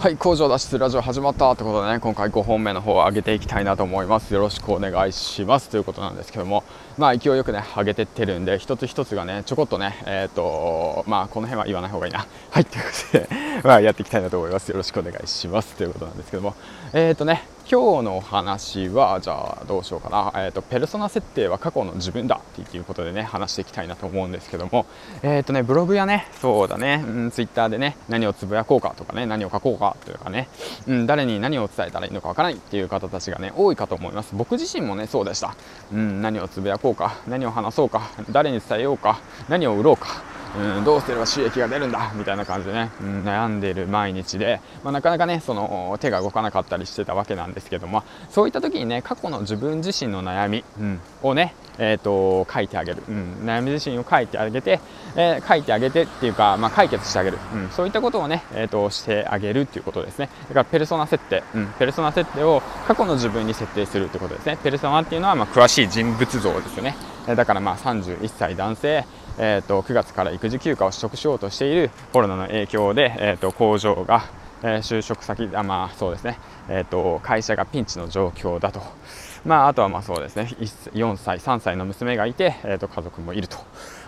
はい工場脱出ラジオ始まったってことでね今回5本目の方を上げていきたいなと思います。よろしくお願いします。ということなんですけどもまあ勢いよくね上げてってるんで一つ一つがねちょこっとねえっ、ー、とまあこの辺は言わない方がいいな。はいということでまあやっていきたいなと思います。よろしくお願いします。ということなんですけどもえっ、ー、とね今日のお話はじゃあどうしようかな、えーと、ペルソナ設定は過去の自分だっていうことでね話していきたいなと思うんですけども、えーとね、ブログやねそうだね、うん、ツイッターでね何をつぶやこうかとかね何を書こうかというかね、うん、誰に何を伝えたらいいのかわからないっていう方たちがね多いかと思います。僕自身もねそうでした、うん、何をつぶやこうか何を話そうか誰に伝えようか何を売ろうか。うん、どうすれば収益が出るんだ？みたいな感じでね、うん、悩んでいる毎日で、まあ、なかなかねその手が動かなかったりしてたわけなんですけども。そういった時にね過去の自分自身の悩み、うん、をねえーと、書いてあげる、うん、悩み自身を書いてあげて、えー、書いてあげてっていうか、まあ、解決してあげる、うん、そういったことをね、えーと、してあげるっていうことですね。だからペルソナ設定、うん、ペルソナ設定を過去の自分に設定するってことですね。ペルソナっていうのはまあ詳しい人物像ですよね。だからまあ31歳男性えーと、9月から育児休暇を取得しようとしているコロナの影響で、えーと、工場が、えー、就職先あ、まあそうですね。えーと、会社がピンチの状況だと、まあ、あとはまあそうですね。4歳、3歳の娘がいて、えー、と家族もいると、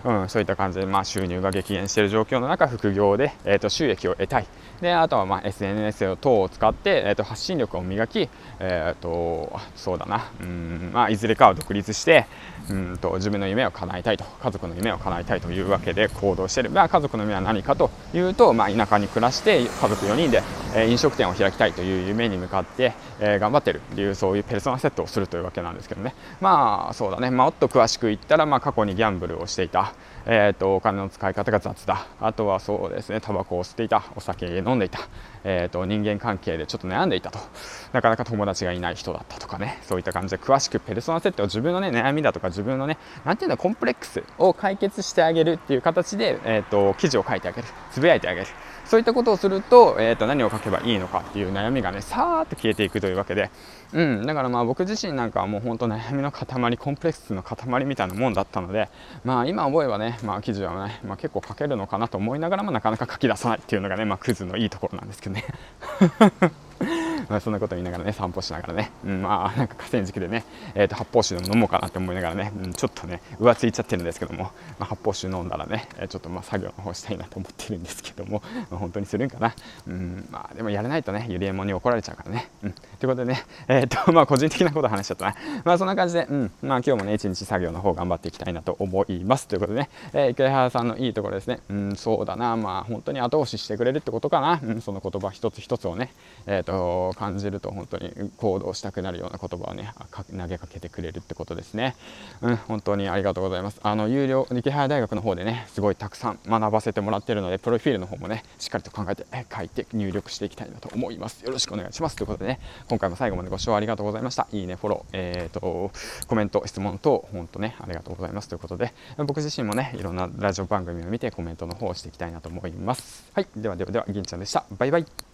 うん、そういった感じで、まあ、収入が激減している状況の中副業で、えー、と収益を得たい。であとはまあ SNS 等を使って、えー、と発信力を磨き、えー、とそうだな。うん、まあ、いずれかは独立してうんと自分の夢を叶えたいと。家族の夢を叶えたいというわけで行動している、まあ、家族の夢は何かというと、まあ、田舎に暮らして家族4人で、え、飲食店を開きたいという夢に向かって、え、頑張ってるっていうそういうペルソナセットをするというわけなんですけどね。まあそうだね、まあ、もっと詳しく言ったら、まあ、過去にギャンブルをしていた、えーと、お金の使い方が雑だ。あとはそうですね。タバコを吸っていた。お酒飲んでいた、えーと、人間関係でちょっと悩んでいたと。なかなか友達がいない人だったとかね。そういった感じで詳しくペルソナ設定を自分の、ね、悩みだとか自分のねなんていうのコンプレックスを解決してあげるっていう形で、えーと記事を書いてあげるつぶやいてあげるそういったことをすると,、えー、と何を書けばいいのかっていう悩みがねさーっと消えていくというわけで、うん、だからまあ僕自身なんかはもうほんと悩みの塊コンプレックスの塊みたいなもんだったのでまあ今思えばね、まあ、記事はね、まあ、結構書けるのかなと思いながらもなかなか書き出さないっていうのがね、まあ、クズのいいところなんですけどね。まあ、そんなこと言いながらね散歩しながらね、うん、まあなんか河川敷でね、えー、と発泡酒でも飲もうかなって思いながらね、うん、ちょっとね浮ついちゃってるんですけども、まあ、発泡酒飲んだらねちょっとまあ作業の方したいなと思ってるんですけども、まあ、本当にするんかな、うんまあ、でもやらないとねゆりえもんに怒られちゃうからね、うん、ということでねえっ、ー、とまあ個人的なこと話しちゃったな。まあそんな感じで、うんまあ、今日もね一日作業の方頑張っていきたいなと思います。ということでね、えー、池原さんのいいところですね、うん、そうだな。まあ本当に後押ししてくれるってことかな、うん、その言葉一つ一つをね、えーと感じると本当に行動したくなるような言葉をね投げかけてくれるってことですね。うん、本当にありがとうございます。あの有料池原大学の方でねすごいたくさん学ばせてもらってるのでプロフィールの方もねしっかりと考えて書いて入力していきたいなと思います。よろしくお願いしますということでね今回も最後までご視聴ありがとうございました。いいねフォローえっ、ー、とコメント質問等本当ねありがとうございますということで僕自身もねいろんなラジオ番組を見てコメントの方をしていきたいなと思います。はいではではでは銀ちゃんでした。バイバイ。